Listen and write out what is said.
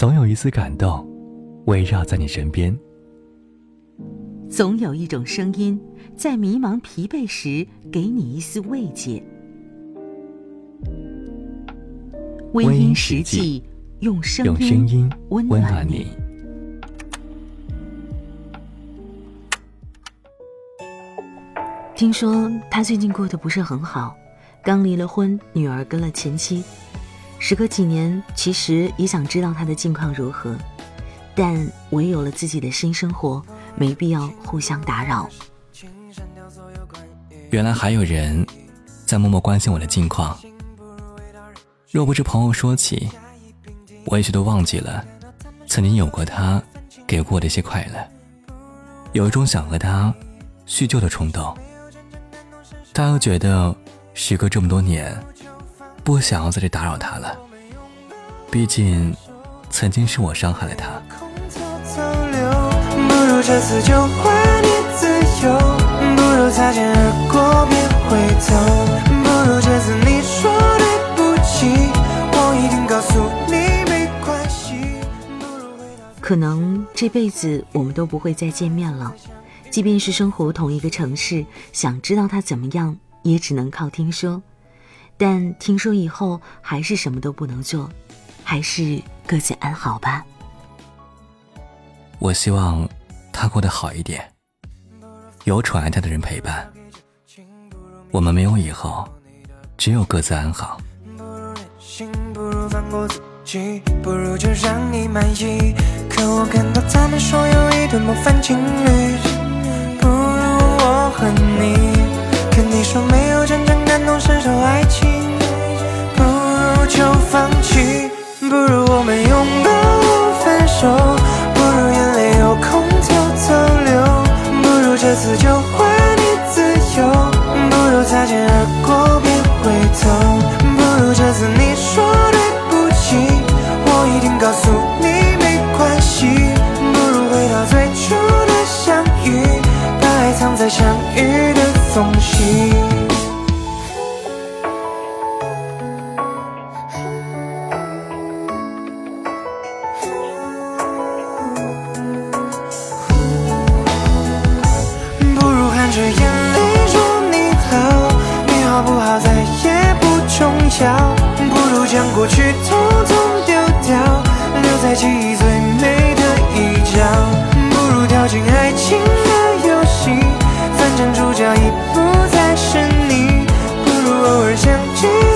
总有一丝感动围绕在你身边。总有一种声音，在迷茫疲惫时给你一丝慰藉。微音实际，用声音温暖你。听说他最近过得不是很好，刚离了婚，女儿跟了前妻。时隔几年，其实也想知道他的近况如何，但我也有了自己的新生活。没必要互相打扰。原来还有人在默默关心我的近况。若不是朋友说起，我也许都忘记了曾经有过他给过的一些快乐。有一种想和他叙旧的冲动，但又觉得时隔这么多年，不想要在这打扰他了。毕竟，曾经是我伤害了他。不如这次就还你自由，不如擦肩而过别回头，不如这次你说对不起，我一定告诉你没关系。可能这辈子我们都不会再见面了，即便是生活同一个城市，想知道他怎么样，也只能靠听说。但听说以后还是什么都不能做，还是各自安好吧。我希望。他过得好一点，有宠爱他的人陪伴。我们没有以后，只有各自安好。不如就让你满意。可我看到他们说有一对模范情侣，着眼泪说你好你好不好再也不重要不如将过去统统丢掉留在记忆最美的一角不如跳进爱情的游戏反正主角已不再是你不如偶尔想起